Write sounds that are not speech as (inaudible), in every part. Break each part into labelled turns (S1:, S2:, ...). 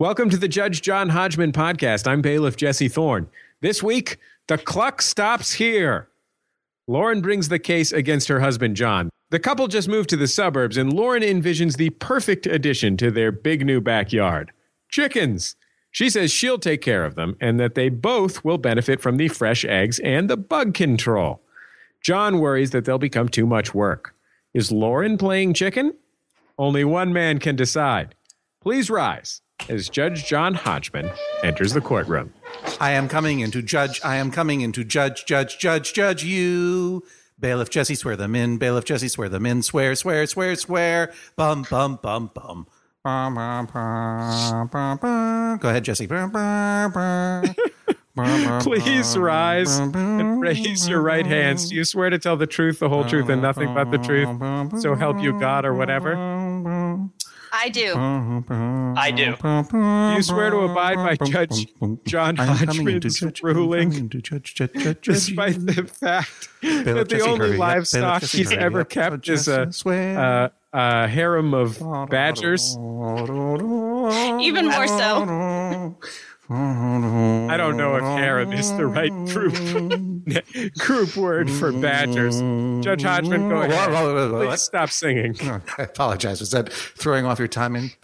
S1: Welcome to the Judge John Hodgman podcast. I'm bailiff Jesse Thorne. This week, the clock stops here. Lauren brings the case against her husband, John. The couple just moved to the suburbs, and Lauren envisions the perfect addition to their big new backyard chickens. She says she'll take care of them and that they both will benefit from the fresh eggs and the bug control. John worries that they'll become too much work. Is Lauren playing chicken? Only one man can decide. Please rise as Judge John Hodgman enters the courtroom.
S2: I am coming in to judge. I am coming in to judge, judge, judge, judge you. Bailiff Jesse, swear them in. Bailiff Jesse, swear them in. Swear, swear, swear, swear. Bum, bum, bum, bum. Bum, bum, bum, bum, bum. Go ahead, Jesse. Bum, bum, bum.
S1: Please rise and raise your right hands. Do you swear to tell the truth, the whole truth, and nothing but the truth? So help you God or whatever?
S3: I do.
S4: I do.
S1: Do you swear to abide by Judge John
S2: I am coming in to
S1: Hodgman's
S2: judge- I am
S1: ruling, despite the fact
S2: Bailiff
S1: that the
S2: Jesse,
S1: only
S2: hurry
S1: livestock
S2: Bailiff
S1: he's
S2: hurry
S1: ever
S2: up.
S1: kept is a,
S2: Jesse, swear.
S1: uh, a harem of badgers? (laughs)
S3: Even more so. (laughs)
S1: I don't know if harem is the right group (laughs) group word for badgers. Judge Hodgman, go ahead. Please stop singing. (laughs)
S2: I apologize. Was that throwing off your timing? (laughs)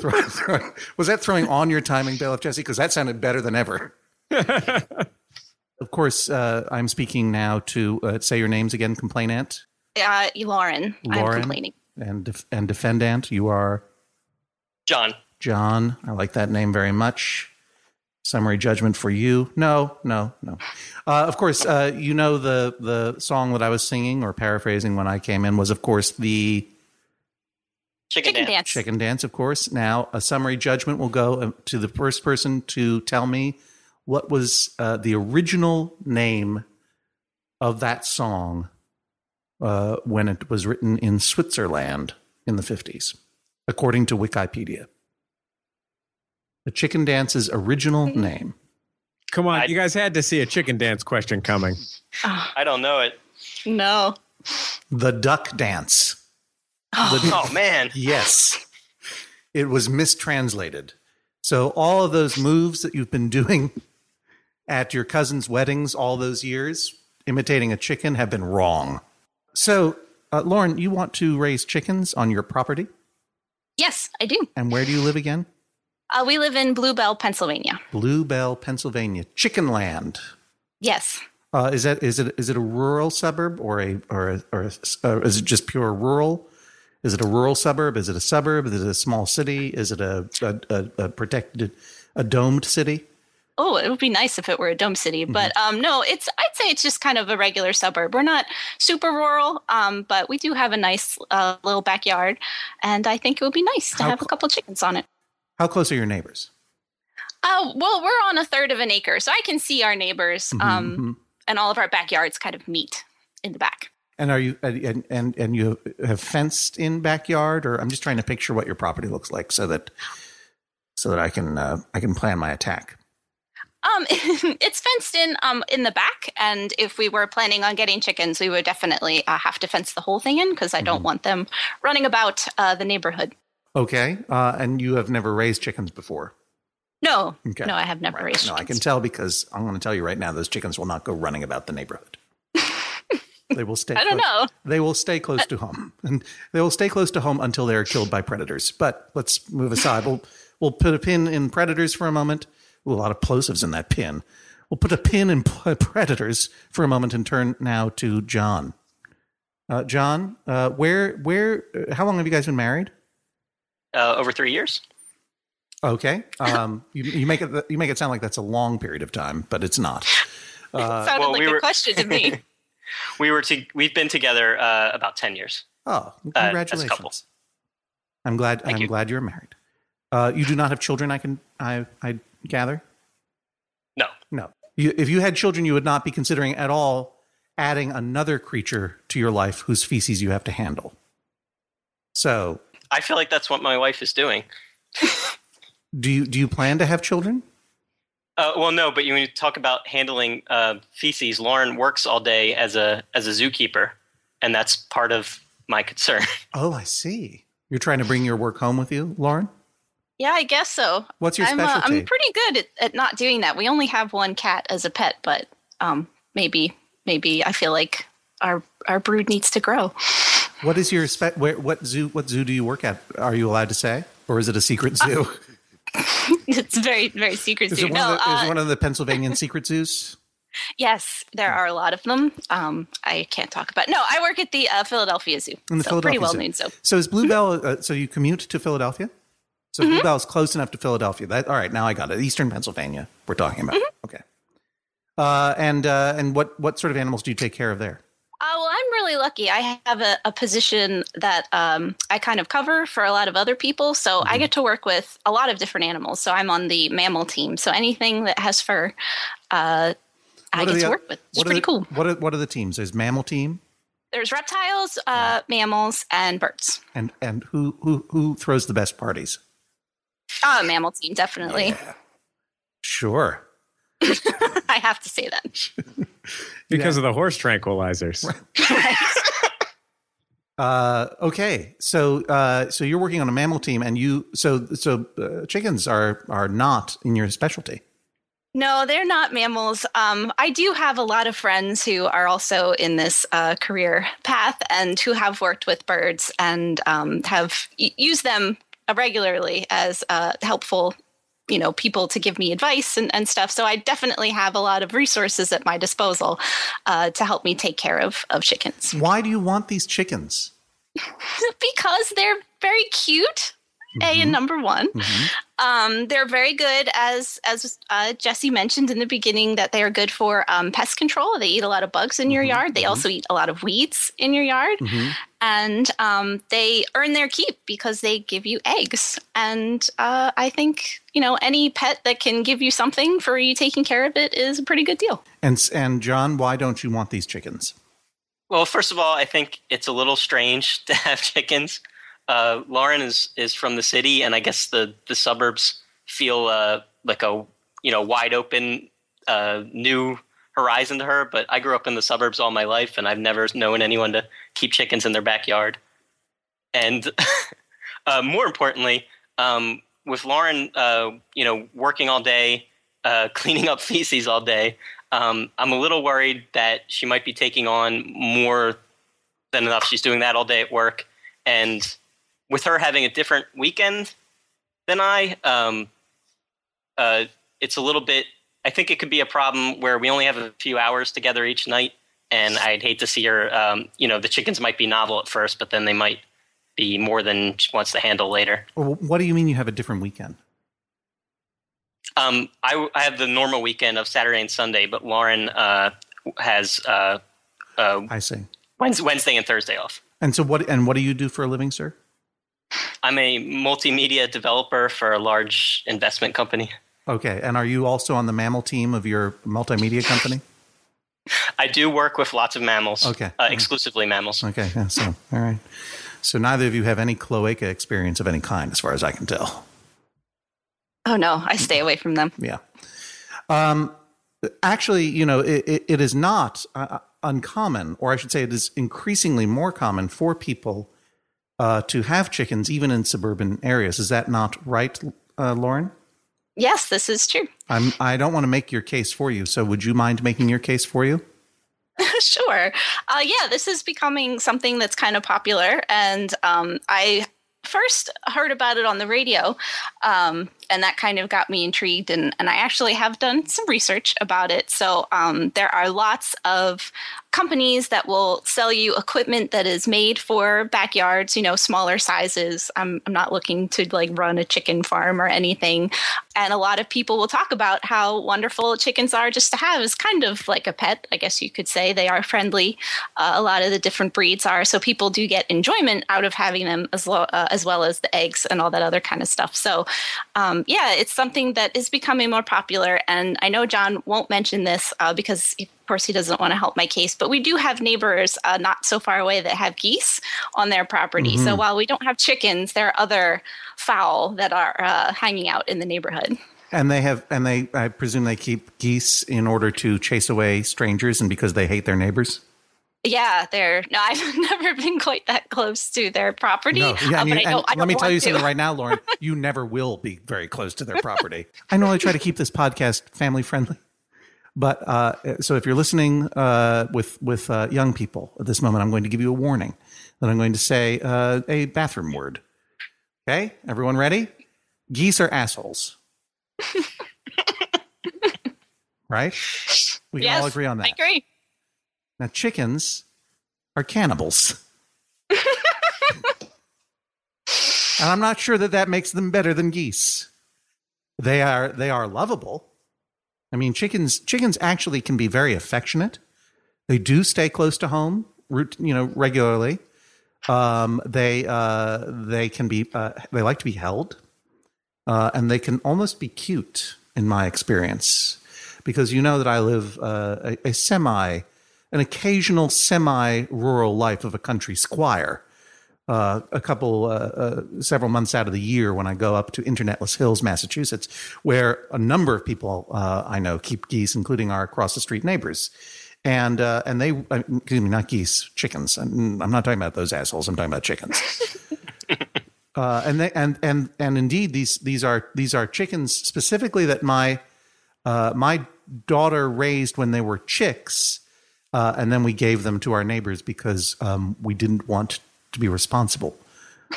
S2: Throw- throw- was that throwing on your timing, Bailiff Jesse? Because that sounded better than ever. of course, uh, I'm speaking now to uh, say your names again, complainant
S3: Uh, Lauren, I'm
S2: Lauren.
S3: complaining.
S2: and def- and defendant. You are
S4: John.
S2: John. I like that name very much. Summary judgment for you. No, no, no. Uh, of course, uh, you know the the song that I was singing or paraphrasing when I came in was, of course, the
S4: Chicken,
S3: Chicken
S4: dance.
S3: dance.
S2: chicken dance, of course. Now, a summary judgment will go uh, to the first person to tell me what was uh, the original name of that song uh, when it was written in Switzerland in the 50s, according to Wikipedia. The chicken dance's original name.
S1: Come on,
S4: I-
S1: you guys had to see a chicken dance question coming.
S3: Oh,
S4: I don't know it.
S3: no.
S2: The duck dance.
S4: Oh man.
S2: Yes. It was mistranslated. So all of those moves that you've been doing at your cousin's weddings all those years, imitating a chicken, have been wrong. So, uh, Lauren, you want to raise chickens on your property?
S3: Yes, I do.
S2: And where do you live again?
S3: Uh, we live in Blue Bell, Pennsylvania.
S2: Blue Bell, Pennsylvania, Chicken Land.
S3: Yes.
S2: Uh, is that is it is it a rural suburb or a or a, or a, uh, is it just pure rural? Is it a rural suburb? Is it a suburb? Is it a small city? Is it a a, a, protected a domed city?
S3: Oh, it would be nice if it were a dome city,
S2: Mm-hmm.
S3: but um, no, it's. I'd say it's just kind of a regular suburb. We're not super rural, um, but we do have a nice uh, little backyard, and I think it would be nice to
S2: How
S3: have
S2: cl-
S3: a couple chickens on it.
S2: How close are your neighbors?
S3: Oh, well, we're on a third of an acre, so I can see our neighbors, um,
S2: Mhm.
S3: and all of our backyards kind of meet in the back.
S2: And are you and and and you have fenced in backyard, or I'm just trying to picture what your property looks like so that so that I can uh, I can plan my attack.
S3: Um, (laughs) it's fenced in um in the back, and if we were planning on getting chickens, we would definitely uh, have to fence the whole thing in because I don't want them running about uh, the neighborhood.
S2: Okay, uh, and you have never raised chickens before.
S3: No,
S2: Okay.
S3: no, I have never
S2: Right.
S3: raised
S2: No,
S3: chickens.
S2: I can tell because I'm going to tell you right now, those chickens will not go running about the neighborhood. (laughs) they will stay.
S3: I don't
S2: close-
S3: know.
S2: They will stay close to home, and they will stay close to home until they are killed by predators. But let's move aside. We'll we'll put a pin in predators for a moment. Ooh, a lot of plosives in that pin. We'll put a pin in predators for a moment and turn now to John. Uh, John, uh, where where? uh, How long have you guys been married?
S4: Uh, over three years.
S2: Okay, um, you, you make it you make it sound like that's a long period of time, but it's not. (laughs) Uh,
S3: it sounded
S4: well,
S3: like
S4: we
S3: a
S4: were-
S3: question to me. (laughs)
S4: We were to. We've been together uh, about ten years.
S2: Oh,
S4: as a couple.
S2: congratulations! I'm glad.
S4: Thank
S2: I'm
S4: you.
S2: glad you're married. Uh, you do not have children. I can. I. I gather.
S4: No.
S2: No. You, if you had children, you would not be considering at all adding another creature to your life whose feces you have to handle. So,
S4: I feel like that's what my wife is doing.
S2: do you do you plan to have children?
S4: Uh, well, no, but you, when you talk about handling uh, feces, Lauren works all day as a as a zookeeper, and that's part of my concern. (laughs)
S2: Oh, I see. You're trying to bring your work home with you, Lauren.
S3: Yeah, I guess so.
S2: What's your
S3: I'm, uh,
S2: specialty?
S3: I'm pretty good at, at not doing that. We only have one cat as a pet, but um, maybe maybe I feel like our our brood needs to grow. (laughs)
S2: what is your spe- where, what zoo? What zoo do you work at? Are you allowed to say, or is it a secret zoo? (laughs)
S3: it's very very secret
S2: is,
S3: zoo.
S2: it one
S3: No,
S2: of the, is
S3: uh,
S2: it one of the Pennsylvanian secret zoos?
S3: yes, there are a lot of them. Um, I can't talk about. No, I work at the uh, Philadelphia Zoo.
S2: In the
S3: so
S2: Philadelphia
S3: pretty well
S2: Zoo.
S3: known zoo.
S2: So is Blue Bell? Uh, so you commute to Philadelphia? So
S3: Mm-hmm.
S2: Blue Bell is close enough to Philadelphia. That all right? Now I got it. Eastern Pennsylvania. We're talking about.
S3: Mm-hmm.
S2: Okay. Uh, and uh, and what what sort of animals do you take care of there?
S3: Uh, well, I'm really lucky. I have a, a position that um, I kind of cover for a lot of other people. So
S2: Mm-hmm.
S3: I get to work with a lot of different animals. So I'm on the mammal team. So anything that has fur, uh, I get
S2: the
S3: to work with. It's pretty
S2: the-
S3: cool.
S2: What are what are the teams? There's mammal team,
S3: There's reptiles, uh, mammals, and birds.
S2: and and who who who throws the best parties?
S3: Uh, mammal team, definitely.
S2: Sure. (laughs)
S3: I have to say that. (laughs)
S1: because of the horse tranquilizers. (laughs)
S2: Uh, okay, so uh, so you're working on a mammal team, and you so so uh, chickens are are not in your specialty.
S3: No, they're not mammals. Um, I do have a lot of friends who are also in this uh, career path and who have worked with birds and um, have y- used them regularly as uh, helpful, you know, people to give me advice and, and stuff. So I definitely have a lot of resources at my disposal uh, to help me take care of of chickens
S2: Why do you want these chickens? (laughs)
S3: because they're very cute. A and number one. Um, they're very good, as as uh, Jesse mentioned in the beginning, that they are good for um, pest control. They eat a lot of bugs in your yard. They also eat a lot of weeds in your yard, and um, they earn their keep because they give you eggs. And uh, I think you know any pet that can give you something for you taking care of it is a pretty good deal.
S2: And and John, why don't you want these chickens?
S4: Well, first of all, I think it's a little strange (laughs) to have chickens. Uh, Lauren is is from the city, and I guess the the suburbs feel uh, like a you know wide open uh, new horizon to her. But I grew up in the suburbs all my life, and I've never known anyone to keep chickens in their backyard. And (laughs) uh, more importantly, um, with Lauren, uh, you know, working all day, uh, (laughs) cleaning up feces all day, um, I'm a little worried that she might be taking on more than enough. She's doing that all day at work, and with her having a different weekend than I, um, uh, it's a little bit. I think it could be a problem where we only have a few hours together each night, and I'd hate to see her. Um, you know, the chickens might be novel at first, but then they might be more than she wants to handle later.
S2: What do you mean you have a different weekend?
S4: Um, I, I have the normal weekend of Saturday and Sunday, but Lauren uh, has uh, uh,
S2: I see.
S4: Wednesday, Wednesday and Thursday off.
S2: And so what? And what do you do for a living, sir?
S4: I'm a multimedia developer for a large investment company.
S2: Okay. And are you also on the mammal team of your multimedia company?
S4: I do work with lots of mammals.
S2: Okay.
S4: Uh, exclusively mammals.
S2: Okay. Yeah, so all right. So neither of you have any cloaca experience of any kind, as far as I can tell.
S3: Oh no, I stay away from them.
S2: Yeah. Um, actually, you know, it, it, it is not uh, uncommon, or I should say, it is increasingly more common for people uh, to have chickens, even in suburban areas. Is that not right, uh, Lauren?
S3: Yes, this is true.
S2: I'm. I don't want to make your case for you. So, would you mind making your case for you? (laughs)
S3: sure. Uh, yeah, this is becoming something that's kind of popular. And um, I first heard about it on the radio, um, and that kind of got me intrigued. And, and I actually have done some research about it. So um, there are lots of companies that will sell you equipment that is made for backyards, you know, smaller sizes. I'm, I'm not looking to like run a chicken farm or anything. And a lot of people will talk about how wonderful chickens are just to have as kind of like a pet, I guess you could say. They are friendly. Uh, a lot of the different breeds are. So people do get enjoyment out of having them as, lo- uh, as well as the eggs and all that other kind of stuff. So, um, yeah, it's something that is becoming more popular. And I know John won't mention this uh, because, of course, he doesn't want to help my case, but we do have neighbors uh, not so far away that have geese on their property. So while we don't have chickens, there are other fowl that are uh, hanging out in the neighborhood.
S2: And they have, and they, I presume, they keep geese in order to chase away strangers, and because they hate their neighbors.
S3: Yeah, they're no. (laughs) I've never been quite that close to their property.
S2: No, yeah,
S3: uh,
S2: you-
S3: I I
S2: let me tell you
S3: want
S2: something right now, Lauren. (laughs) You never will be very close to their property. I normally try to keep this podcast family friendly, but uh, so if you're listening uh, with with uh, young people at this moment, I'm going to give you a warning that I'm going to say uh, a bathroom word. Okay, everyone ready? Geese are assholes. (laughs) right? We can
S3: Yes,
S2: all agree on
S3: I
S2: that.
S3: agree.
S2: Now, chickens are cannibals. (laughs) and I'm not sure that that makes them better than geese. They are they are lovable. I mean, chickens chickens actually can be very affectionate. They do stay close to home, you know, regularly. Um, they uh, they can be uh, they like to be held, uh, and they can almost be cute in my experience, because you know that I live uh, a, a semi, an occasional semi-rural life of a country squire. Uh, a couple, uh, uh, several months out of the year when I go up to Internetless Hills, Massachusetts, where a number of people uh, I know keep geese, including our across the street neighbors and uh, and they uh, excuse me, not geese, chickens. I'm, I'm not talking about those assholes. I'm talking about chickens. (laughs) uh, and they and and and indeed these these are these are chickens specifically that my uh, my daughter raised when they were chicks, uh, and then we gave them to our neighbors because um, we didn't want to be responsible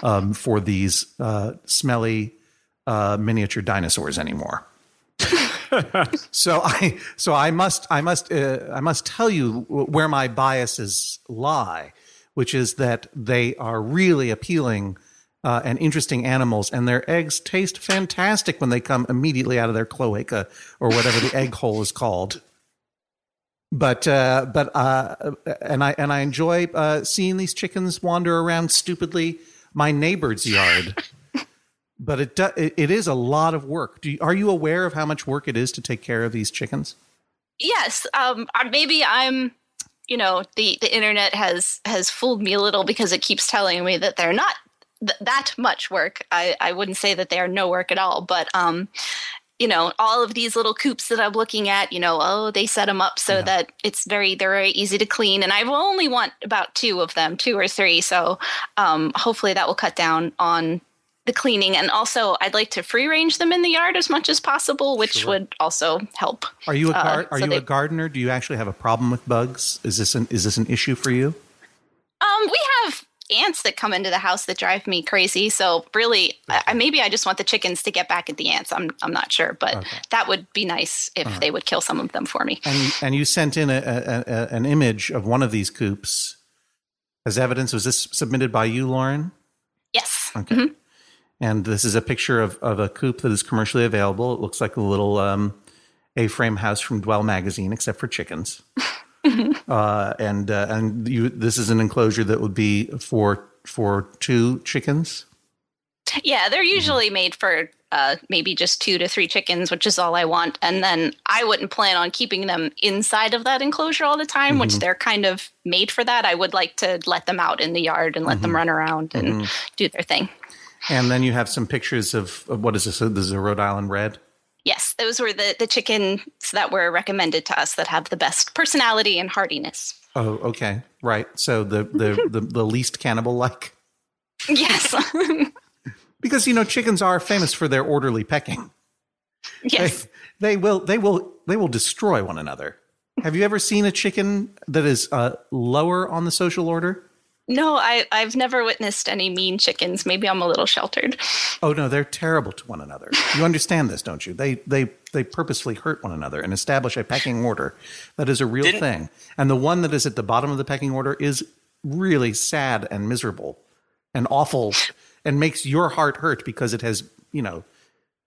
S2: um, for these uh, smelly uh, miniature dinosaurs anymore (laughs) so I so I must I must uh, I must tell you where my biases lie, which is that they are really appealing uh, and interesting animals, and their eggs taste fantastic when they come immediately out of their cloaca or whatever the egg hole is called. But uh, but uh, and I and I enjoy uh, seeing these chickens wander around stupidly my neighbor's yard (laughs) but it, do, it it is a lot of work. Do you, are you aware of how much work it is to take care of these chickens?
S3: Yes, um, maybe I'm. You know, the the internet has has fooled me a little because it keeps telling me that they're not th- that much work. I I wouldn't say that they are no work at all, but um, you know, all of these little coops that I'm looking at, you know, oh, they set them up so that it's very they're very easy to clean, and I will only want about two of them, two or three. So um, hopefully that will cut down on the cleaning and also i'd like to free range them in the yard as much as possible which
S2: Sure.
S3: would also help
S2: Are you a
S3: Uh,
S2: gar- are
S3: so
S2: you
S3: they-
S2: a gardener? Do you actually have a problem with bugs? Is this an is this an issue for you?
S3: um we have ants that come into the house that drive me crazy so really I, I- maybe i just want the chickens to get back at the ants i'm, I'm not sure but
S2: Okay.
S3: that would be nice if they would kill some of them for me
S2: And and you sent in a, a, a, an image of one of these coops as evidence. Was this submitted by you, Lauren?
S3: yes
S2: Okay. And this is a picture of, of a coop that is commercially available. It looks like a little um, A-frame house from Dwell magazine, except for chickens. (laughs) (laughs) uh, and uh, and you, this is an enclosure that would be for for two chickens.
S3: Yeah, they're usually made for uh, maybe just two to three chickens, which is all I want. And then I wouldn't plan on keeping them inside of that enclosure all the time, which they're kind of made for that. I would like to let them out in the yard and let them run around and do their thing.
S2: And then you have some pictures of, of what is this? This is a Rhode Island red.
S3: Yes, those were the, the chickens that were recommended to us that have the best personality and hardiness.
S2: Oh, okay, right. So the the (laughs) the, the least cannibal like
S3: Yes. (laughs)
S2: because you know chickens are famous for their orderly pecking.
S3: yes.
S2: They, they will they will they will destroy one another. Have you ever seen a chicken that is uh, lower on the social order?
S3: No, I, I've never witnessed any mean chickens. Maybe I'm a little sheltered.
S2: Oh no, they're terrible to one another. You understand this, don't you? They they they purposely hurt one another and establish a pecking order. That is a real
S4: Didn't-
S2: thing. And the one that is at the bottom of the pecking order is really sad and miserable and awful and makes your heart hurt because it has, you know,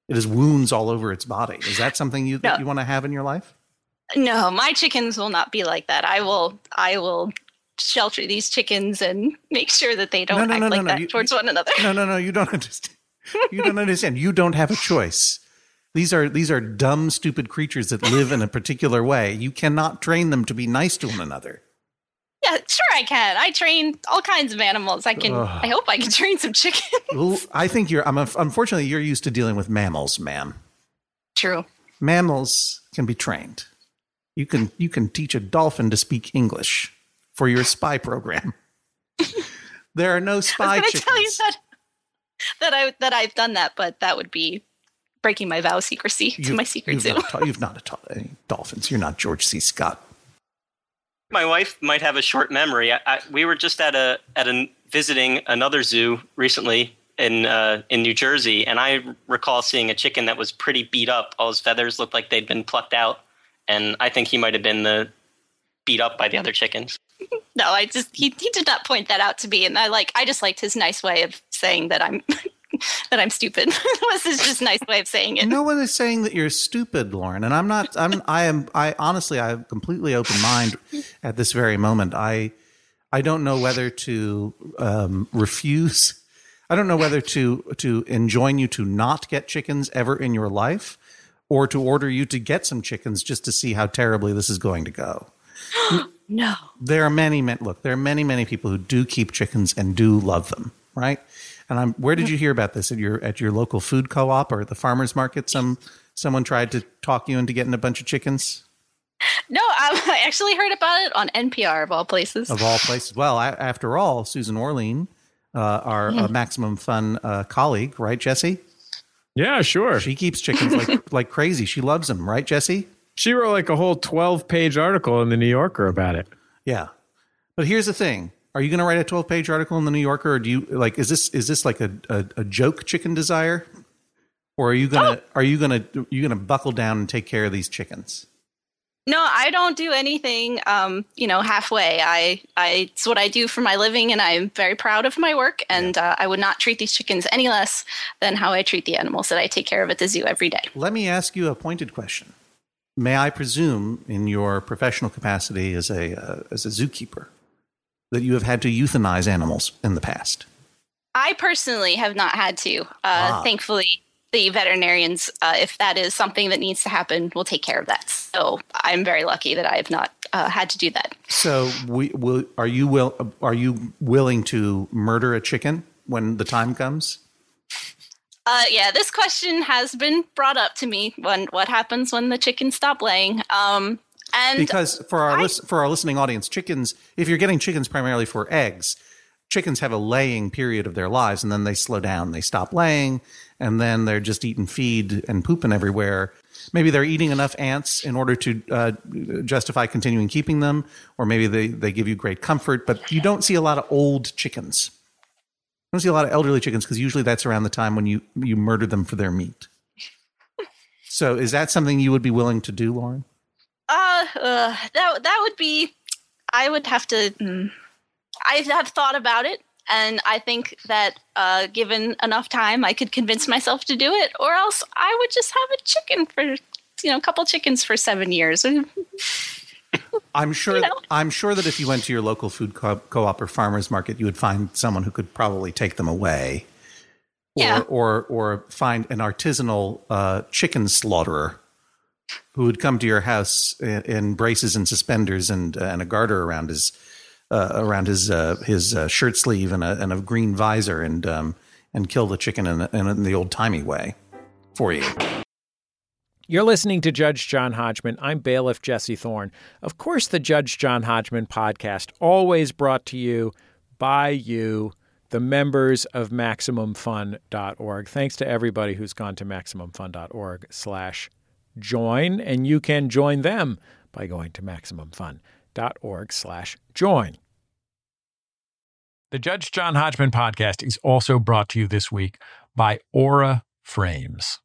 S2: it has wounds all over its body. Is that something you that you want to have in your life?
S3: No, my chickens will not be like that. I will I will shelter these chickens and (laughs) make sure that they don't
S2: No, no,
S3: act
S2: no,
S3: like that
S2: You-
S3: towards one another.
S2: No, no, no. You don't understand. You don't understand. You don't have a choice. These are these are dumb, stupid creatures that live in a particular way. You cannot train them to be nice to one another.
S3: Yeah, sure I can. I train all kinds of animals. I can
S2: Ugh.
S3: I hope I can train some chickens.
S2: Well, I think you're. I'm unfortunately you're used to dealing with mammals, ma'am.
S3: True.
S2: Mammals can be trained. You can you can teach a dolphin to speak English. For your spy program. (laughs) there are no spy
S3: I was
S2: chickens.
S3: tell you that that I that I've done that, but that would be breaking my vow of secrecy to
S2: You've-
S3: my secret
S2: you've
S3: zoo.
S2: Not ta- you've (laughs) not taught any dolphins. You're not George C. Scott.
S4: My wife might have a short memory. I, I, we were just at a at a visiting another zoo recently in uh, in New Jersey, and I recall seeing a chicken that was pretty beat up. All his feathers looked like they'd been plucked out, and I think he might have been the beat up by the other chickens. (laughs)
S3: No, I just he, he did not point that out to me, and I like I just liked his nice way of saying that I'm (laughs) that I'm stupid. (laughs) this is just nice way of saying it.
S2: No one is saying that you're stupid, Lauren, and I'm not. I'm. I am. I honestly, I have completely open mind at this very moment. I, I don't know whether to um, refuse. I don't know whether to to enjoin you to not get chickens ever in your life, or to order you to get some chickens just to see how terribly this is going to go.
S3: No.
S2: There are many, many look. There are many, many people who do keep chickens and do love them, right? And I'm. Where did you hear about this at your at your local food co-op or at the farmers market? Some someone tried to talk you into getting a bunch of chickens
S3: No, I (laughs) I actually heard about it on NPR of all places.
S2: of all places. Well, a- after all, Susan Orlean, uh, our uh, Maximum Fun uh, colleague, right, Jesse?
S1: Yeah, sure.
S2: She keeps chickens like (laughs) like crazy. She loves them, right, Jesse?
S1: She wrote like a whole 12 page article in the New Yorker about it.
S2: Yeah. But here's the thing. Are you going to write a 12 page article in the New Yorker or do you like, is this, is this like a, a, a joke chicken desire? Or are you going to, are you going to, you going to buckle down and take care of these chickens?
S3: No, I don't do anything. Um, you know, halfway. I, I, it's what I do for my living, and I'm very proud of my work. And uh, I would not treat these chickens any less than how I treat the animals that I take care of at the zoo every day.
S2: Let me ask you a pointed question. May I presume in your professional capacity as a, uh, as a zookeeper that you have had to euthanize animals in the past?
S3: I personally have not had to. Uh,
S2: Ah.
S3: Thankfully, the veterinarians, uh, if that is something that needs to happen, will take care of that. So I'm very lucky that I have not uh, had to do that.
S2: So we will, are you will, are you willing to murder a chicken when the time comes?
S3: Uh, yeah, this question has been brought up to me. When what happens when the chickens stop laying? Um, and
S2: because for our
S3: I-
S2: for our listening audience, chickens, if you're getting chickens primarily for eggs, chickens have a laying period of their lives, and then they slow down. They stop laying, and then they're just eating feed and pooping everywhere. Maybe they're eating enough ants in order to uh, justify continuing keeping them, or maybe they, they give you great comfort. But you don't see a lot of old chickens. Don't see a lot of elderly chickens because usually that's around the time when you you murder them for their meat. (laughs) So, is that something you would be willing to do, Lauren?
S3: Uh, uh, that that would be. I would have to. Mm, I have thought about it, and I think that uh, given enough time, I could convince myself to do it. Or else, I would just have a chicken for you know a couple chickens for seven years. (laughs) (laughs)
S2: I'm sure.
S3: You know.
S2: I'm sure that if you went to your local food co- co-op or farmers market, you would find someone who could probably take them away, or
S3: Yeah.
S2: or or find an artisanal uh, chicken slaughterer who would come to your house in, in braces and suspenders and uh, and a garter around his uh, around his uh, his uh, shirt sleeve and a and a green visor and um, and kill the chicken in, in, in the old timey way for you.
S5: You're listening to Judge John Hodgman. I'm bailiff Jesse Thorne. Of course, the Judge John Hodgman podcast, always brought to you by you, the members of MaximumFun.org. Thanks to everybody who's gone to MaximumFun.org slash join, and you can join them by going to MaximumFun.org slash join. The Judge John Hodgman podcast is also brought to you this week by Aura Frames.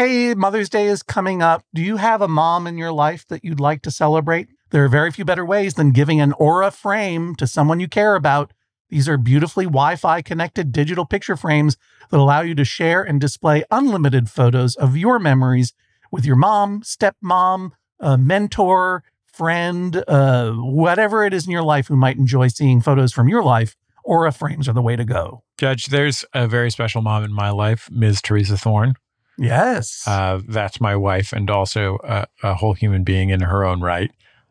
S2: Hey, Mother's Day is coming up. Do you have a mom in your life that you'd like to celebrate? There are very few better ways than giving an Aura frame to someone you care about. These are beautifully Wi Fi connected digital picture frames that allow you to share and display unlimited photos of your memories with your mom, stepmom, uh, mentor, friend, uh, whatever it is in your life who might enjoy seeing photos from your life. Aura frames are the way to go.
S5: Judge, there's a very special mom in my life, Ms. Teresa Thorne.
S2: Yes.
S5: Uh, that's my wife, and also a, a whole human being in her own right.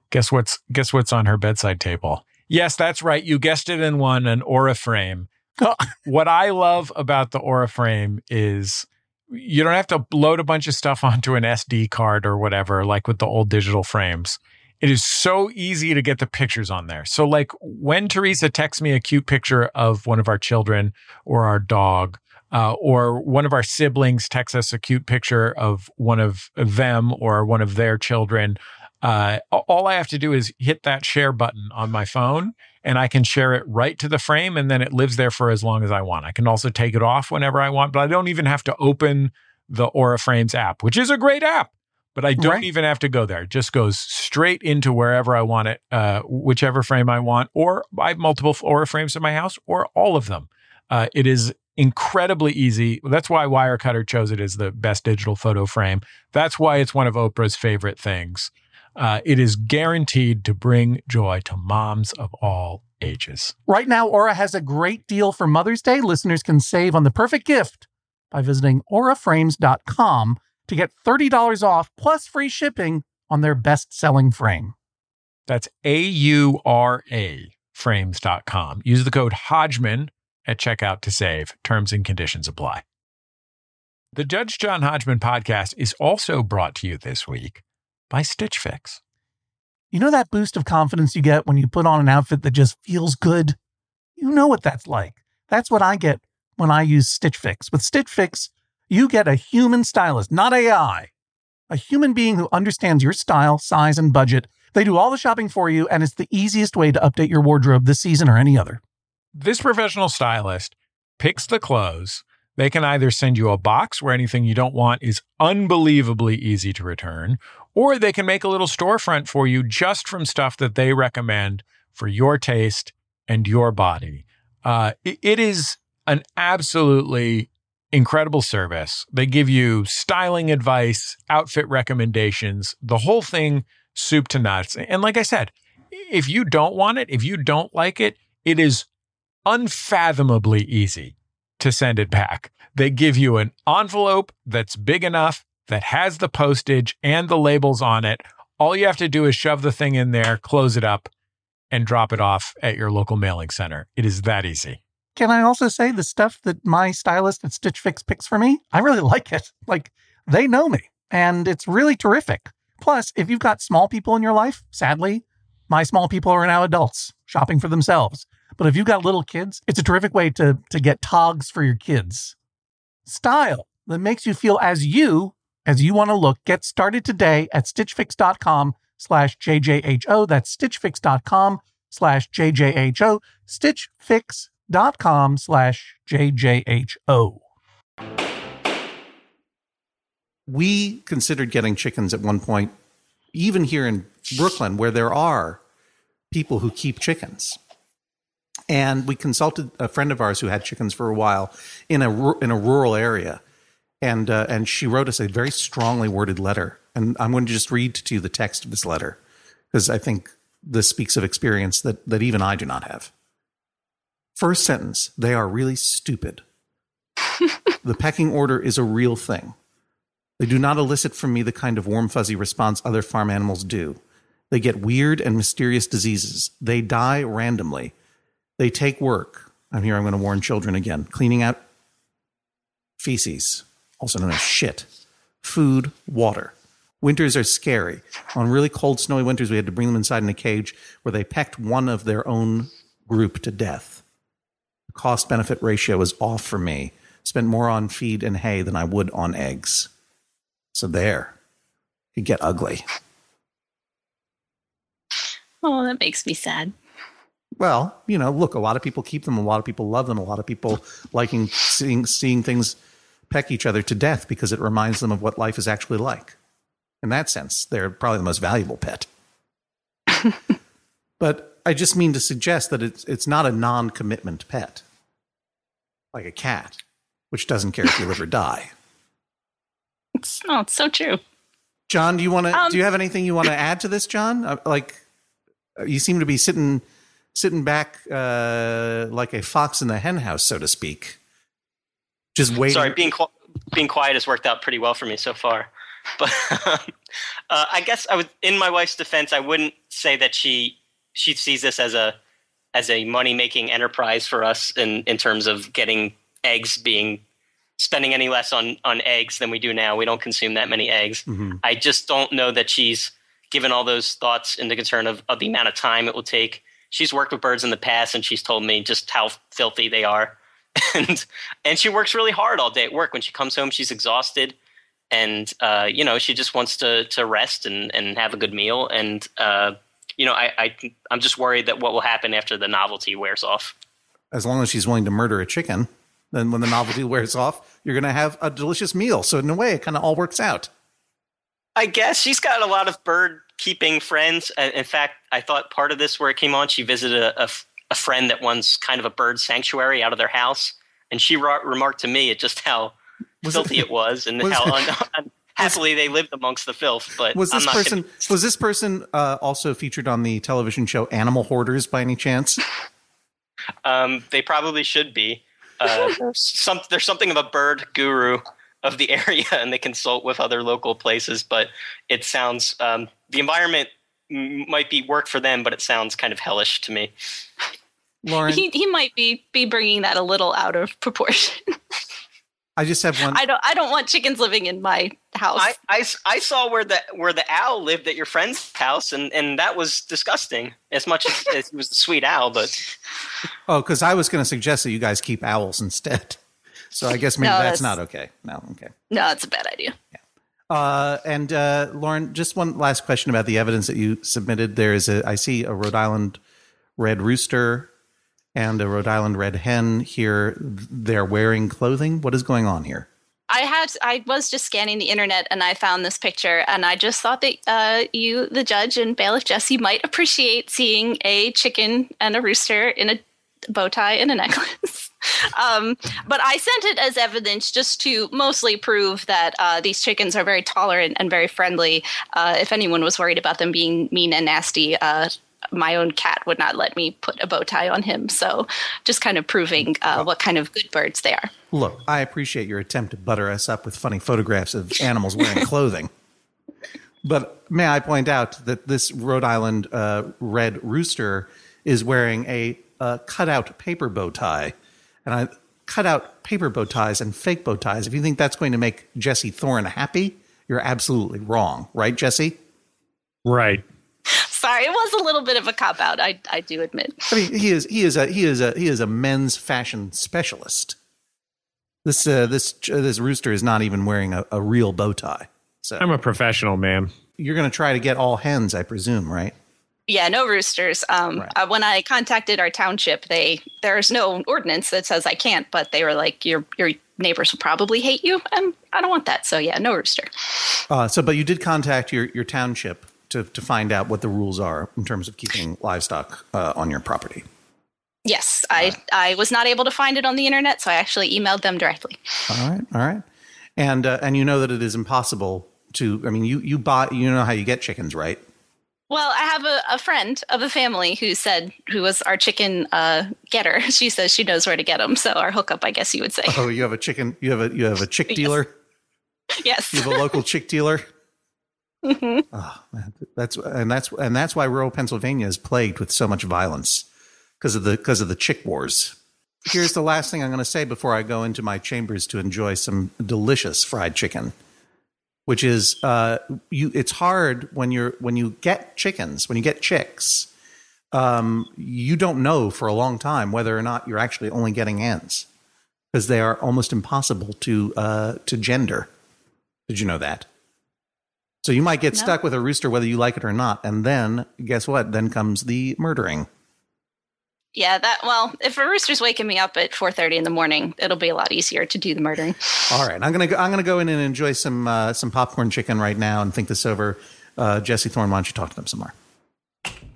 S5: Guess what's guess what's on her bedside table? Yes, that's right. You guessed it in one, an Aura frame. (laughs) what I love about the Aura frame is you don't have to load a bunch of stuff onto an SD card or whatever, like with the old digital frames.
S1: It is so easy to get the pictures on there. So, like when Teresa texts me a cute picture of one of our children or our dog, uh, or one of our siblings texts us a cute picture of one of them or one of their children, uh, all I have to do is hit that share button on my phone and I can share it right to the frame and then it lives there for as long as I want. I can also take it off whenever I want, but I don't even have to open the Aura Frames app, which is a great app but I don't right. even have to go there. It just goes straight into wherever I want it, uh, whichever frame I want, or I have multiple Aura frames in my house, or all of them. Uh, it is incredibly easy. That's why Wirecutter chose it as the best digital photo frame. That's why it's one of Oprah's favorite things. Uh, it is guaranteed to bring joy to moms of all ages.
S6: Right now, Aura has a great deal for Mother's Day. Listeners can save on the perfect gift by visiting auraframes.com to get $30 off plus free shipping on their best selling frame.
S1: That's A U R A frames.com. Use the code Hodgman at checkout to save. Terms and conditions apply. The Judge John Hodgman podcast is also brought to you this week by Stitch Fix.
S6: You know that boost of confidence you get when you put on an outfit that just feels good? You know what that's like. That's what I get when I use Stitch Fix. With Stitch Fix, you get a human stylist, not AI. A human being who understands your style, size, and budget. They do all the shopping for you, and it's the easiest way to update your wardrobe this season or any other.
S1: This professional stylist picks the clothes. They can either send you a box where anything you don't want is unbelievably easy to return, or they can make a little storefront for you just from stuff that they recommend for your taste and your body. Uh, it is an absolutely incredible service. They give you styling advice, outfit recommendations, the whole thing soup to nuts. And like I said, if you don't want it, if you don't like it, it is unfathomably easy to send it back. They give you an envelope that's big enough that has the postage and the labels on it. All you have to do is shove the thing in there, close it up, and drop it off at your local mailing center. It is that easy.
S6: Can I also say the stuff that my stylist at Stitch Fix picks for me? I really (laughs) like it. Like they know me and it's really terrific. Plus, if you've got small people in your life, sadly, my small people are now adults shopping for themselves. But if you've got little kids, it's a terrific way to, to get togs for your kids. Style that makes you feel as you as you want to look. Get started today at stitchfix.com slash JJHO. That's stitchfix.com slash JJHO. Stitch Fix dot com slash JJHO.
S2: We considered getting chickens at one point, even here in Brooklyn, where there are people who keep chickens. And we consulted a friend of ours who had chickens for a while in a in a rural area, and uh, and she wrote us a very strongly worded letter. And I'm going to just read to you the text of this letter because I think this speaks of experience that that even I do not have. First sentence, they are really stupid. (laughs) the pecking order is a real thing. They do not elicit from me the kind of warm, fuzzy response other farm animals do. They get weird and mysterious diseases. They die randomly. They take work. I'm here, I'm going to warn children again. Cleaning out feces, also known as shit, food, water. Winters are scary. On really cold, snowy winters, we had to bring them inside in a cage where they pecked one of their own group to death The cost benefit ratio is off for me. Spent more on feed and hay than I would on eggs. So there, it get ugly.
S3: Oh, that makes me sad.
S2: Well, you know, look, a lot of people keep them. A lot of people love them. A lot of people liking seeing seeing things peck each other to death because it reminds them of what life is actually like. In that sense, they're probably the most valuable pet. (laughs) but I just mean to suggest that it's it's not a non-commitment pet like a cat, which doesn't care if you live or die.
S3: It's, (laughs) oh, it's so true.
S2: John, do you want to? Um, do you have anything you want to add to this, John? Uh, like, uh, you seem to be sitting sitting back uh, like a fox in the henhouse, so to speak, just waiting.
S4: Sorry, being qu- being quiet has worked out pretty well for me so far. (laughs) But uh, I guess I would, in my wife's defense, I wouldn't say that she she sees this as a as a money making enterprise for us in in terms of getting eggs being spending any less on on eggs than we do now. We don't consume that many eggs. Mm-hmm. I just don't know that she's given all those thoughts into concern of, of the amount of time it will take. She's worked with birds in the past, and she's told me just how filthy they are, (laughs) and and she works really hard all day at work. When she comes home, she's exhausted, and uh, you know she just wants to to rest and and have a good meal. And uh, you know, I, I I'm just worried that what will happen after the novelty wears off.
S2: As long as she's willing to murder a chicken, then when the novelty (laughs) wears off, you're going to have a delicious meal. So in a way, it kind of all works out.
S4: I guess she's got a lot of bird keeping friends. In fact, I thought part of this where it came on, she visited a, a, a friend that runs kind of a bird sanctuary out of their house, and she re- remarked to me at just how
S2: Was
S4: filthy
S2: it-
S4: it, was and
S2: was
S4: how un- happily they lived amongst the filth. But
S2: Was this person was this person uh, also featured on the television show Animal Hoarders by any chance?
S4: Um, they probably should be. Uh, (laughs) some, there's something of a bird guru of the (laughs) area, and they consult with other local places. But it sounds um, the environment might be work for them, but it sounds kind of hellish to me.
S2: Lauren,
S3: He he might be be bringing that a little out of proportion. (laughs)
S2: I just have one.
S3: I don't I don't want chickens living in my house.
S4: I, I, I saw where the where the owl lived at your friend's house, and, and that was disgusting. As much as, as he was a sweet owl, but
S2: Oh, because I was going to suggest that you guys keep owls instead. (laughs) So I guess maybe
S3: No,
S2: that's,
S3: that's-
S2: not okay. No, okay.
S3: no, it's a bad idea.
S2: Uh, and uh, Lauren, just one last question about the evidence that you submitted. There is a, I see a Rhode Island red rooster and a Rhode Island red hen here. They're wearing clothing. What is going on here?
S3: I had I was just scanning the internet and I found this picture and I just thought that uh, you, the judge and bailiff Jesse, might appreciate seeing a chicken and a rooster in a bow tie and a necklace. Um, but I sent it as evidence just to mostly prove that uh, these chickens are very tolerant and very friendly. Uh, if anyone was worried about them being mean and nasty, uh, my own cat would not let me put a bow tie on him. So just kind of proving uh, what kind of good birds they are.
S2: Look, I appreciate your attempt to butter us up with funny photographs of animals wearing (laughs) clothing. But may I point out that this Rhode Island uh, red rooster is wearing a uh, cutout paper bow tie. And I cut out paper bow ties and fake bow ties. If you think that's going to make Jesse Thorne happy, you're absolutely wrong. Right, Jesse?
S1: Right.
S3: Sorry, it was a little bit of a cop out. I I do admit.
S2: I mean, he is he is a he is a he is a men's fashion specialist. This uh, this uh, this rooster is not even wearing a, a real bow tie. So
S1: I'm a professional, ma'am.
S2: you're going to try to get all hens, I presume, right?
S3: Yeah, no roosters. Um,
S2: Right.
S3: uh, when I contacted our township, they there's no ordinance that says I can't, but they were like, your your neighbors will probably hate you, and I don't want that. So yeah, no rooster.
S2: Uh, so, but you did contact your your township to to find out what the rules are in terms of keeping livestock uh, on your property.
S3: Yes, I I was not able to find it on the internet, so I actually emailed them directly.
S2: All right, all right, and uh, and you know that it is impossible to. I mean, you you buy you know how you get chickens, right?
S3: Well, I have a, a friend of a family who said who was our chicken uh, getter. (laughs) She says she knows where to get them. So our hookup, I guess you would say.
S2: Oh, you have a chicken. You have a you have a chick (laughs) dealer.
S3: yes.
S2: You have a local chick dealer. (laughs)
S3: Mhm.
S2: Oh, man, that's and that's and that's why rural Pennsylvania is plagued with so much violence because of the because of the chick wars. Here's the last thing I'm going to say before I go into my chambers to enjoy some delicious fried chicken, which is uh, you. It's hard when you're when you get chickens when you get chicks. Um, you don't know for a long time whether or not you're actually only getting hens because they are almost impossible to uh, to gender. Did you know that? So you might get
S3: No.
S2: stuck with a rooster whether you like it or not, and then guess what? Then comes the murdering.
S3: Yeah, that well, if a rooster's waking me up at four thirty in the morning, it'll be a lot easier to do the murdering.
S2: All right, I'm gonna go, I'm gonna go in and enjoy some uh, some popcorn chicken right now and think this over. Uh, Jesse Thorne, why don't you talk to them some more?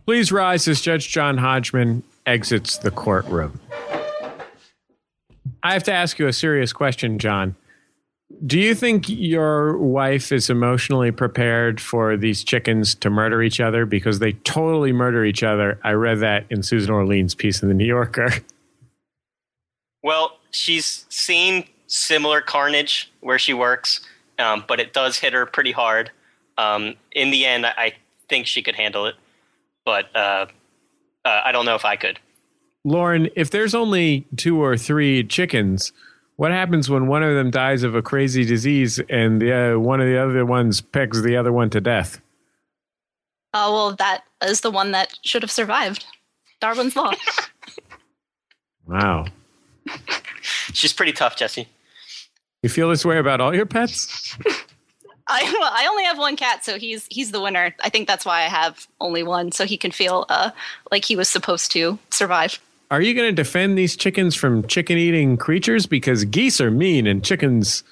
S1: Please rise as Judge John Hodgman exits the courtroom. I have to ask you a serious question, John. Do you think your wife is emotionally prepared for these chickens to murder each other? Because they totally murder each other. I read that in Susan Orlean's piece in The New Yorker. (laughs)
S4: Well, she's seen similar carnage where she works, um, but it does hit her pretty hard. Um, in the end, I, think she could handle it, but uh, uh, I don't know if I could.
S1: Lauren, if there's only two or three chickens, what happens when one of them dies of a crazy disease and the uh, one of the other ones pegs the other one to death?
S3: Oh, well, that is the one that should have survived. Darwin's Law. (laughs)
S1: Wow.
S4: She's pretty tough, Jesse.
S1: You feel this way about all your pets? (laughs)
S3: I, well, I only have one cat, so he's he's the winner. I think that's why I have only one, so he can feel uh, like he was supposed to survive.
S1: Are you going to defend these chickens from chicken eating creatures? Because geese are mean and chickens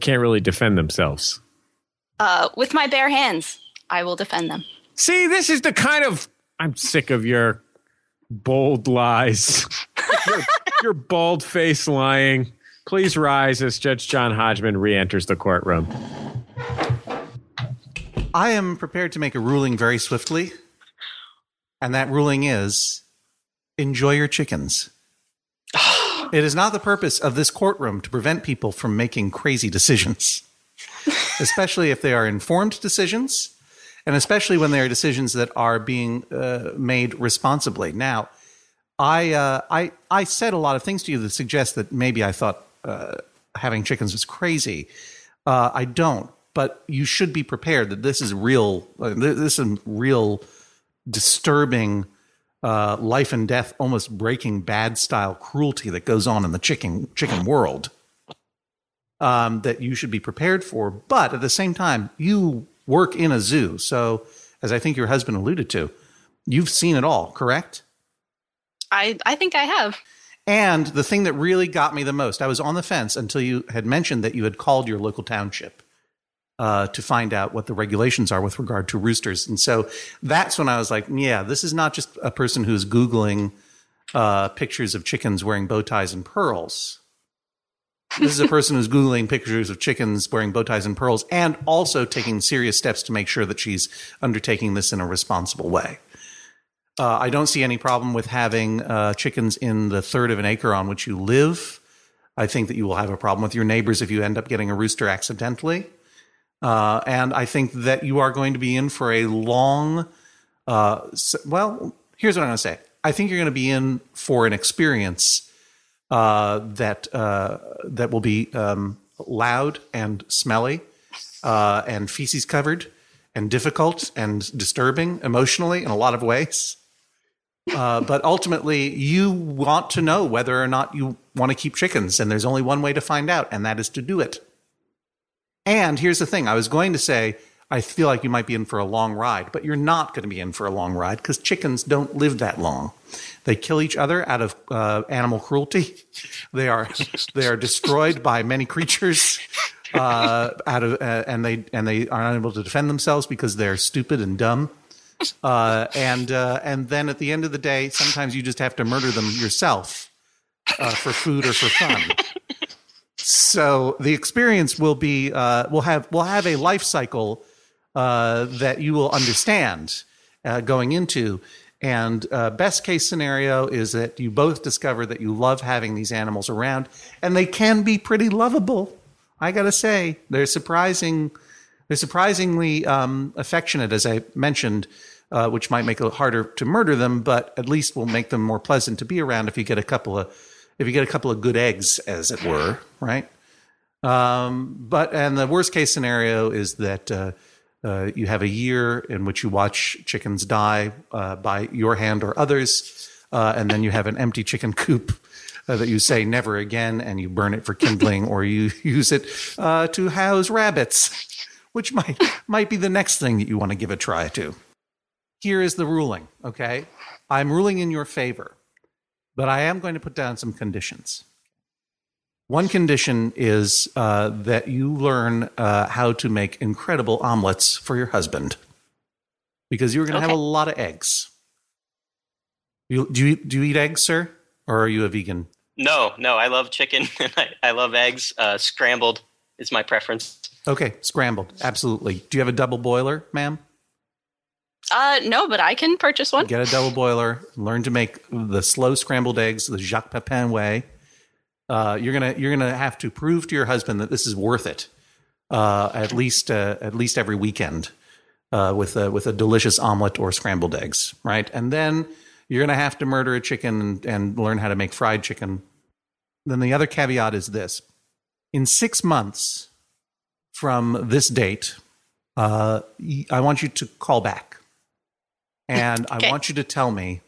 S1: can't really defend themselves.
S3: Uh, with my bare hands, I will defend them.
S1: See, this is the kind of. I'm sick of your bold lies, (laughs) your, your bald face lying. Please rise as Judge John Hodgman re enters the courtroom.
S2: I am prepared to make a ruling very swiftly. And that ruling is enjoy your chickens. (sighs) it is not the purpose of this courtroom to prevent people from making crazy decisions, (laughs) especially if they are informed decisions and especially when they are decisions that are being uh, made responsibly. Now, I, uh, I, I said a lot of things to you that suggest that maybe I thought uh, having chickens was crazy. Uh, I don't, but you should be prepared that this is real. Uh, this is real disturbing uh, life and death, almost Breaking Bad style cruelty that goes on in the chicken chicken world. Um, that you should be prepared for, but at the same time, you work in a zoo, so as I think your husband alluded to, you've seen it all, correct?
S3: I I think I have.
S2: And the thing that really got me the most, I was on the fence until you had mentioned that you had called your local township uh, to find out what the regulations are with regard to roosters. And so that's when I was like, yeah, this is not just a person who's Googling uh, pictures of chickens wearing bow ties and pearls. This is a person who's Googling pictures of chickens wearing bow ties and pearls and also taking serious steps to make sure that she's undertaking this in a responsible way. Uh, I don't see any problem with having uh, chickens in the third of an acre on which you live. I think that you will have a problem with your neighbors if you end up getting a rooster accidentally. Uh, and I think that you are going to be in for a long, uh, well, here's what I'm going to say. I think you're going to be in for an experience uh, that uh, that will be um, loud and smelly and feces covered and difficult and disturbing emotionally in a lot of ways. Uh, but ultimately, you want to know whether or not you want to keep chickens, and there's only one way to find out, and that is to do it. And here's the thing I was going to say, I feel like you might be in for a long ride, but you're not going to be in for a long ride because chickens don't live that long. They kill each other out of uh, animal cruelty. (laughs) They are (laughs) they are destroyed by many creatures (laughs) uh, out of uh, and they and they are unable to defend themselves because they're stupid and dumb. Uh, and uh, and then at the end of the day, sometimes you just have to murder them yourself uh, for food or for fun. So the experience will be uh, will have will have a life cycle uh, that you will understand uh, going into. And best case scenario is that you both discover that you love having these animals around, and they can be pretty lovable. I gotta say, they're surprising. They're surprisingly um, affectionate, as I mentioned uh, which might make it harder to murder them, but at least will make them more pleasant to be around if you get a couple of if you get a couple of good eggs, as it were, (laughs) right? Um, but and the worst case scenario is that uh, uh, you have a year in which you watch chickens die uh, by your hand or others, uh, and then you have an empty chicken coop. Uh, that you say never again, and you burn it for kindling, or you (laughs) use it uh, to house rabbits, which might might be the next thing that you want to give a try to here is the ruling, okay? I'm ruling in your favor, but I am going to put down some conditions. One condition is uh, that you learn uh, how to make incredible omelets for your husband because you're going to okay. have a lot of eggs. You, do, you, do you eat eggs, sir? Or are you a vegan?
S4: No, no. I love chicken (laughs) and I, I love eggs. Uh, scrambled is my preference.
S2: Okay, scrambled. Absolutely. Do you have a double boiler, ma'am?
S3: Uh, no, but I can purchase one.
S2: Get a double boiler. Learn to make the slow scrambled eggs the Jacques Pepin way. Uh, you're gonna you're gonna have to prove to your husband that this is worth it. Uh, at least uh, at least every weekend uh, with a, with a delicious omelet or scrambled eggs, right? And then you're gonna have to murder a chicken and, and learn how to make fried chicken. Then the other caveat is this: in six months from this date, uh, I want you to call back and I (laughs) want you to tell me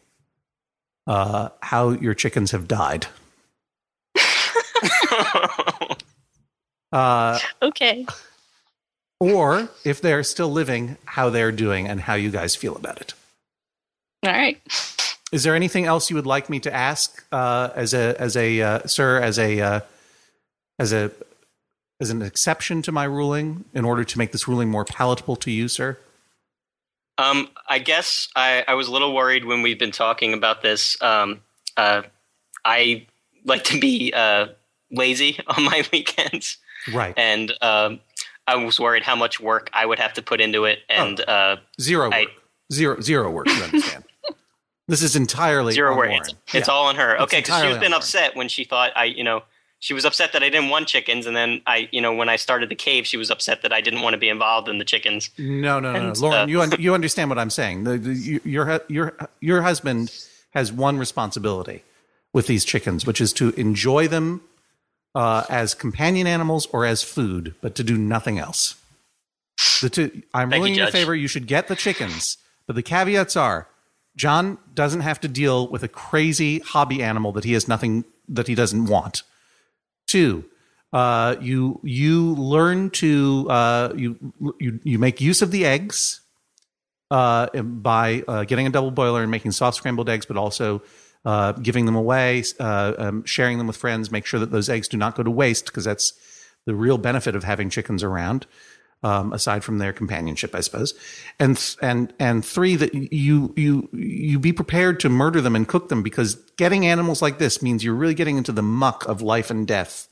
S2: uh, how your chickens have died. (laughs) Uh,
S3: Okay.
S2: or if they're still living, how they're doing and how you guys feel about it.
S3: All right.
S2: Is there anything else you would like me to ask uh, as a as a uh, sir as a uh, as a as an exception to my ruling in order to make this ruling more palatable to you, sir?
S4: Um, I guess I, I was a little worried when we've been talking about this. Um, uh, I like to be uh, lazy (laughs) on my weekends,
S2: Right.
S4: and um, I was worried how much work I would have to put into it. And uh,
S2: Zero work. Zero zero work. You understand? (laughs) this is entirely
S4: zero
S2: on
S4: work. It's, it's
S2: Yeah.
S4: all on her.
S2: It's
S4: Okay, because she's been upset when she thought I, you know, she was upset that I didn't want chickens, and then I, you know, when I started the cave, she was upset that I didn't want to be involved in the chickens.
S2: No, no, no, no. Lauren,
S4: uh,
S2: you un- you understand what I'm saying? The, the, your your your husband has one responsibility with these chickens, which is to enjoy them uh, as companion animals or as food, but to do nothing else. The two, I'm
S4: Thank you,
S2: ruling in your favor. You should get the chickens, but the caveats are: John doesn't have to deal with a crazy hobby animal that he has nothing that he doesn't want. Two, uh, you you learn to uh, you you you make use of the eggs uh, by uh, getting a double boiler and making soft scrambled eggs, but also uh, giving them away, uh, um, sharing them with friends. Make sure that those eggs do not go to waste because that's the real benefit of having chickens around. Um, aside from their companionship, I suppose, and and and three that you you you be prepared to murder them and cook them because getting animals like this means you're really getting into the muck of life and death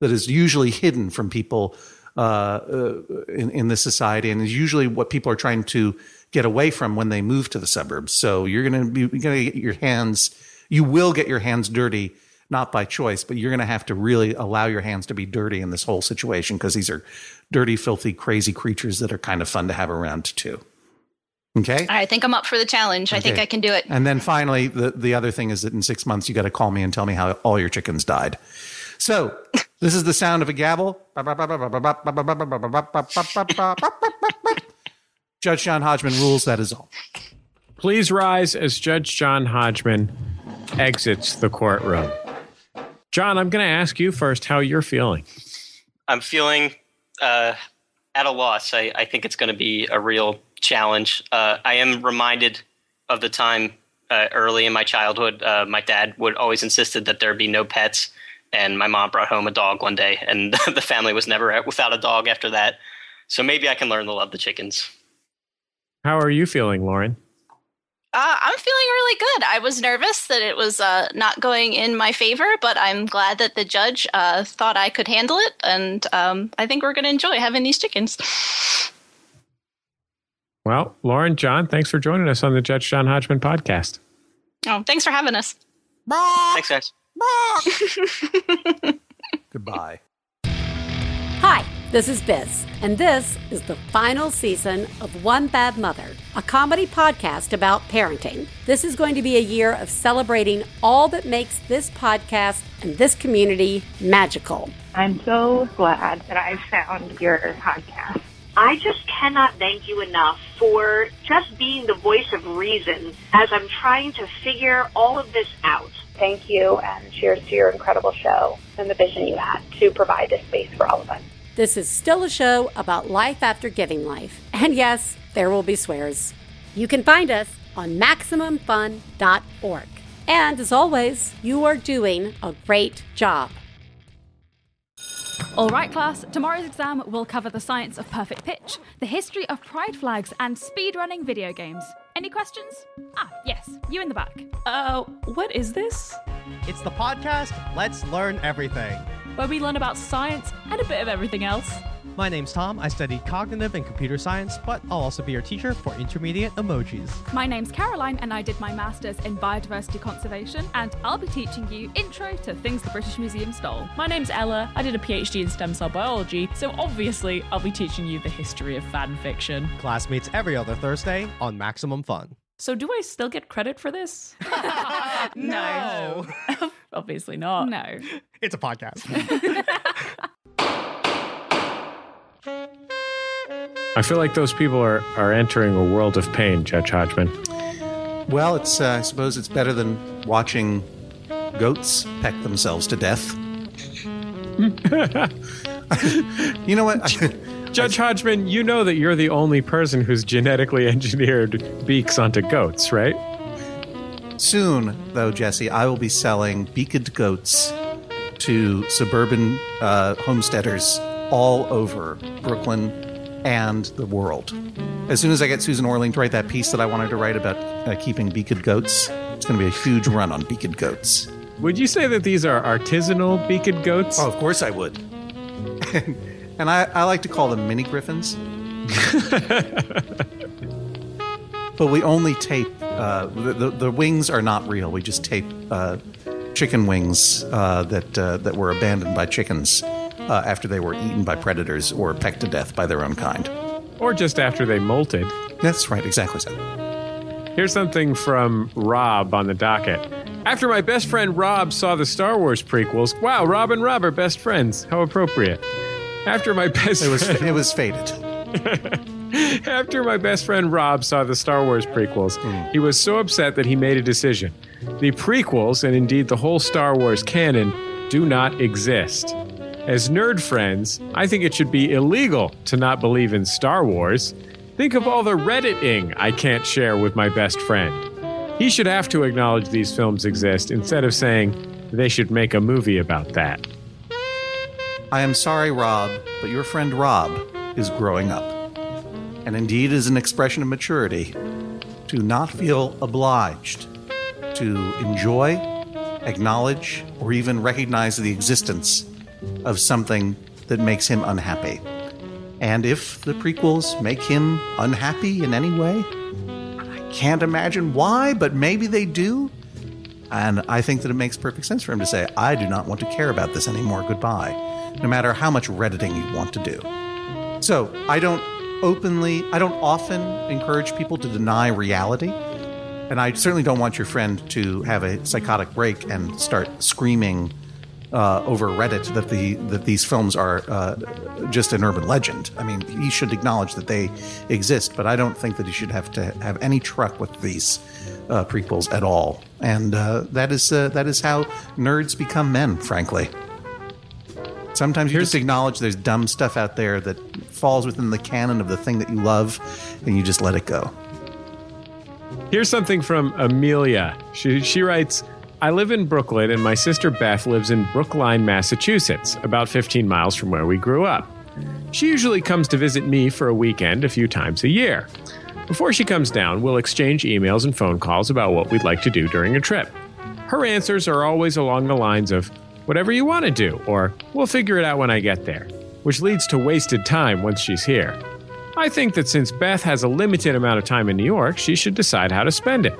S2: that is usually hidden from people uh, uh, in, in this society and is usually what people are trying to get away from when they move to the suburbs. So you're going to be going to get your hands, you will get your hands dirty, not by choice, but you're going to have to really allow your hands to be dirty in this whole situation because these are dirty, filthy, crazy creatures that are kind of fun to have around too. Okay.
S3: I think I'm up for the challenge. I think I can do it.
S2: And then finally, the, the other thing is that in six months, you got to call me and tell me how all your chickens died. So this is the sound of a gavel. Judge John Hodgman rules. That is all.
S1: Please rise as Judge John Hodgman exits the courtroom. John, I'm going to ask you first how you're feeling.
S4: I'm feeling uh, at a loss. I, I think it's going to be a real challenge. Uh, I am reminded of the time uh, early in my childhood. Uh, my dad would always insisted that there be no pets, and my mom brought home a dog one day, and (laughs) the family was never without a dog after that. So maybe I can learn to love the chickens.
S1: How are you feeling, Lauren?
S3: Uh, I'm feeling really good. I was nervous that it was uh, not going in my favor, but I'm glad that the judge uh, thought I could handle it, and um, I think we're going to enjoy having these chickens.
S1: Well, Lauren, John, thanks for joining us on the Judge John Hodgman podcast.
S3: Oh, thanks for having us. Bye.
S4: Thanks, guys. Bye. (laughs)
S2: Goodbye.
S7: Hi, this is Biz, and this is the final season of One Bad Mother, a comedy podcast about parenting. This is going to be a year of celebrating all that makes this podcast and this community magical.
S8: I'm so glad that I found your podcast.
S9: I just cannot thank you enough for just being the voice of reason as I'm trying to figure all of this out.
S8: Thank you and cheers to your incredible show and the vision you had to provide this space for all of us.
S7: This is still a show about life after giving life. And yes, there will be swears. You can find us on MaximumFun.org. And as always, you are doing a great job.
S10: All right, class, tomorrow's exam will cover the science of perfect pitch, the history of pride flags, and speedrunning video games. Any questions? Ah, yes, you in the back.
S11: Uh, what is this?
S12: It's the podcast Let's Learn Everything.
S11: Where we learn about science and a bit of everything else.
S12: My name's Tom. I study cognitive and computer science, but I'll also be your teacher for intermediate emojis.
S10: My name's Caroline, and I did my master's in biodiversity conservation, and I'll be teaching you intro to things the British Museum stole.
S11: My name's Ella. I did a PhD in stem cell biology, so obviously I'll be teaching you the history of fan fiction.
S12: Class meets every other Thursday on Maximum Fun.
S11: So, do I still get credit for this? (laughs) (laughs)
S12: No. (laughs)
S11: Obviously not.
S10: No.
S12: It's a podcast.
S1: I feel like those people are, are entering a world of pain, Judge Hodgman.
S2: Well, it's uh, I suppose it's better than watching goats peck themselves to death. you know what?
S1: Judge Hodgman, you know that you're the only person who's genetically (laughs) engineered beaks onto goats, right?
S2: Soon, though, Jesse, I will be selling beaked goats to suburban uh, homesteaders all over Brooklyn and the world. As soon as I get Susan Orlean to write that piece that I wanted to write about uh, keeping beaked goats, it's going to be a huge run on beaked goats.
S1: Would you say that these are artisanal beaked goats?
S2: Oh, of course I would. (laughs) and I, I like to call them mini griffins. (laughs) but we only tape uh, the, the, the wings are not real. We just tape uh, chicken wings uh, that uh, that were abandoned by chickens uh, after they were eaten by predators or pecked to death by their own kind.
S1: Or just after they molted.
S2: That's right, exactly so.
S1: Here's something from Rob on the docket. After my best friend Rob saw the Star Wars prequels, wow, Rob and Rob are best friends. How appropriate. After my best
S2: It was
S1: friend,
S2: it was fated. (laughs)
S1: After my best friend Rob saw the Star Wars prequels, mm. he was so upset that he made a decision. The prequels, and indeed the whole Star Wars canon, do not exist. As nerd friends, I think it should be illegal to not believe in Star Wars. Think of all the Redditing I can't share with my best friend. He should have to acknowledge these films exist instead of saying they should make a movie about that.
S2: I am sorry, Rob, but your friend Rob is growing up. And indeed is an expression of maturity to not feel obliged to enjoy, acknowledge, or even recognize the existence of something that makes him unhappy. And if the prequels make him unhappy in any way, I can't imagine why, but maybe they do. And I think that it makes perfect sense for him to say, I do not want to care about this anymore. Goodbye. No matter how much redditing you want to do. So I don't openly, I don't often encourage people to deny reality. And I certainly don't want your friend to have a psychotic break and start screaming uh, over Reddit that the that these films are uh, just an urban legend. I mean, he should acknowledge that they exist, but I don't think that he should have to have any truck with these uh, prequels at all. And uh, that is uh, that is how nerds become men, frankly. Sometimes you just acknowledge there's dumb stuff out there that falls within the canon of the thing that you love, and you just let it go.
S1: Here's something from Amelia. She, she writes I live in Brooklyn, and my sister Beth lives in Brookline, Massachusetts, about 15 miles from where we grew up. She usually comes to visit me for a weekend a few times a year. Before she comes down, we'll exchange emails and phone calls about what we'd like to do during a trip. Her answers are always along the lines of, whatever you want to do, or we'll figure it out when I get there, which leads to wasted time once she's here. I think that since Beth has a limited amount of time in New York, she should decide how to spend it.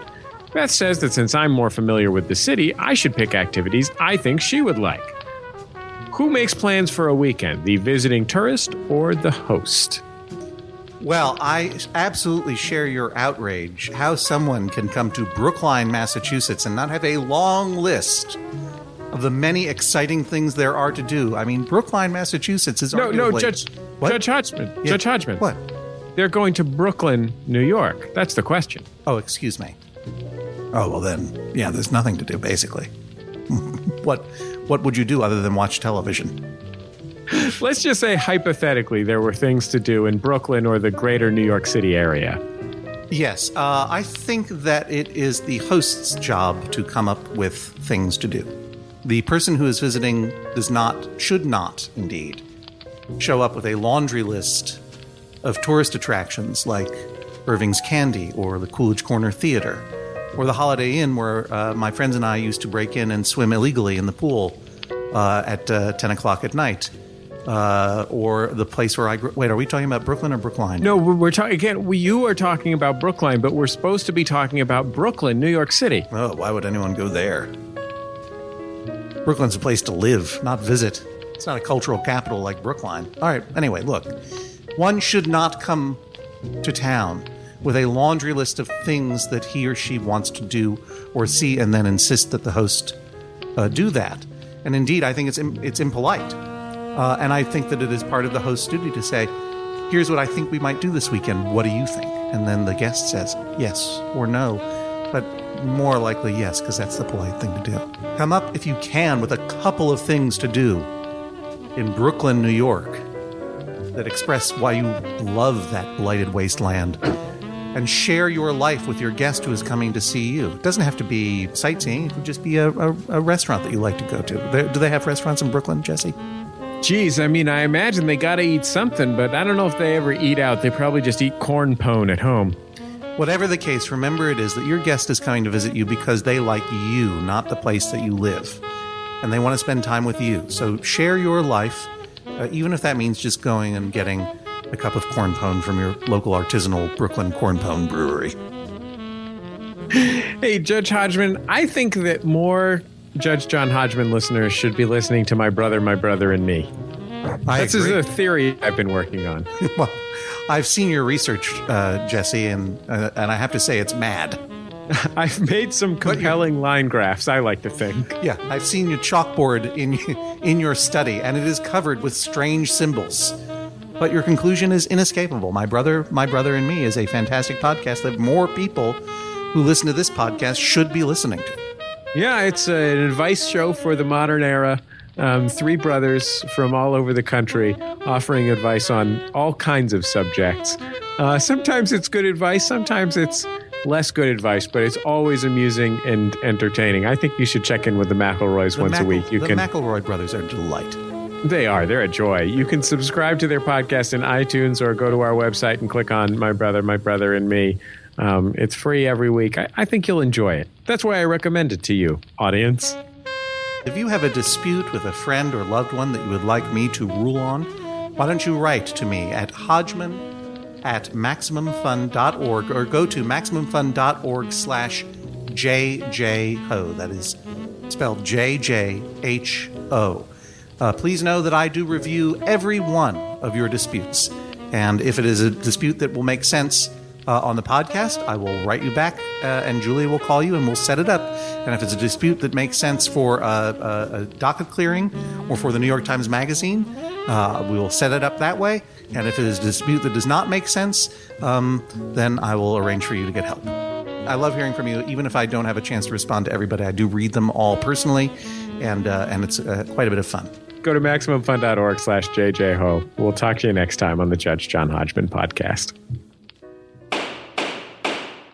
S1: Beth says that since I'm more familiar with the city, I should pick activities I think she would like. Who makes plans for a weekend, the visiting tourist or the host?
S2: Well, I absolutely share your outrage how someone can come to Brookline, Massachusetts and not have a long list of the many exciting things there are to do. I mean, Brookline, Massachusetts is
S1: No, no, Judge
S2: What?
S1: Judge Hodgman.
S2: Yeah.
S1: Judge Hodgman.
S2: What?
S1: They're going to Brooklyn, New York. That's the question.
S2: Oh, excuse me. Oh, well then, yeah, there's nothing to do basically. (laughs) what what would you do other than watch television? (laughs)
S1: Let's just say hypothetically there were things to do in Brooklyn or the greater New York City area.
S2: Yes, uh, I think that it is the host's job to come up with things to do. The person who is visiting does not, should not, indeed, show up with a laundry list of tourist attractions like Irving's Candy or the Coolidge Corner Theater or the Holiday Inn, where uh, my friends and I used to break in and swim illegally in the pool uh, at uh, 10 o'clock at night. Uh, or the place where I grew. Wait, are we talking about Brooklyn or Brookline?
S1: No, we're, we're talking again. We, you are talking about Brookline, but we're supposed to be talking about Brooklyn, New York City.
S2: Oh, why would anyone go there? Brooklyn's a place to live, not visit. It's not a cultural capital like Brookline. All right, anyway, look. One should not come to town with a laundry list of things that he or she wants to do or see and then insist that the host uh, do that. And indeed, I think it's, im- it's impolite. Uh, and I think that it is part of the host's duty to say, here's what I think we might do this weekend. What do you think? And then the guest says yes or no. but more likely yes, because that's the polite thing to do. Come up if you can with a couple of things to do in Brooklyn, New York, that express why you love that blighted wasteland. And share your life with your guest who is coming to see you. It doesn't have to be sightseeing, it could just be a, a, a restaurant that you like to go to. Do they have restaurants in Brooklyn, Jesse?
S1: Geez, I mean, I imagine they got to eat something, but I don't know if they ever eat out. They probably just eat corn pone at home.
S2: Whatever the case, remember it is that your guest is coming to visit you because they like you, not the place that you live. And they want to spend time with you. So share your life, uh, even if that means just going and getting a cup of corn pone from your local artisanal Brooklyn corn pone brewery. (laughs)
S1: Hey, Judge Hodgman, I think that more Judge John Hodgman listeners should be listening to My Brother, My Brother, and Me.
S2: I
S1: this is a theory I've been working on. (laughs)
S2: well, I've seen your research, uh, Jesse, and uh, and I have to say it's mad. (laughs)
S1: I've made some compelling line graphs, I like to think.
S2: Yeah, I've seen your chalkboard in (laughs) in your study, and it is covered with strange symbols. But your conclusion is inescapable. My brother, my brother, and me is a fantastic podcast that more people who listen to this podcast should be listening to.
S1: Yeah, it's an advice show for the modern era. Um, three brothers from all over the country offering advice on all kinds of subjects. Uh, sometimes it's good advice, sometimes it's less good advice, but it's always amusing and entertaining. I think you should check in with the McElroys
S2: The
S1: once a week. You
S2: the
S1: can.
S2: McElroy brothers are a delight.
S1: They are. They're a joy. You can subscribe to their podcast in iTunes or go to our website and click on My Brother, My Brother, and Me. Um, it's free every week. I, I think you'll enjoy it. That's why I recommend it to you, audience.
S2: If you have a dispute with a friend or loved one that you would like me to rule on, why don't you write to me at hodgman at maximumfun.org or go to maximumfun.org slash jjho. That is spelled J-J-H-O. Uh, please know that I do review every one of your disputes. And if it is a dispute that will make sense uh, on the podcast, I will write you back, uh, and Julia will call you, and we'll set it up. And if it's a dispute that makes sense for uh, a, a docket clearing or for the New York Times Magazine, uh, we will set it up that way. And if it is a dispute that does not make sense, um, then I will arrange for you to get help. I love hearing from you, even if I don't have a chance to respond to everybody. I do read them all personally, and uh, and it's uh, quite a bit of fun.
S1: Go to MaximumFun.org slash JJHo. We'll talk to you next time on the Judge John Hodgman podcast.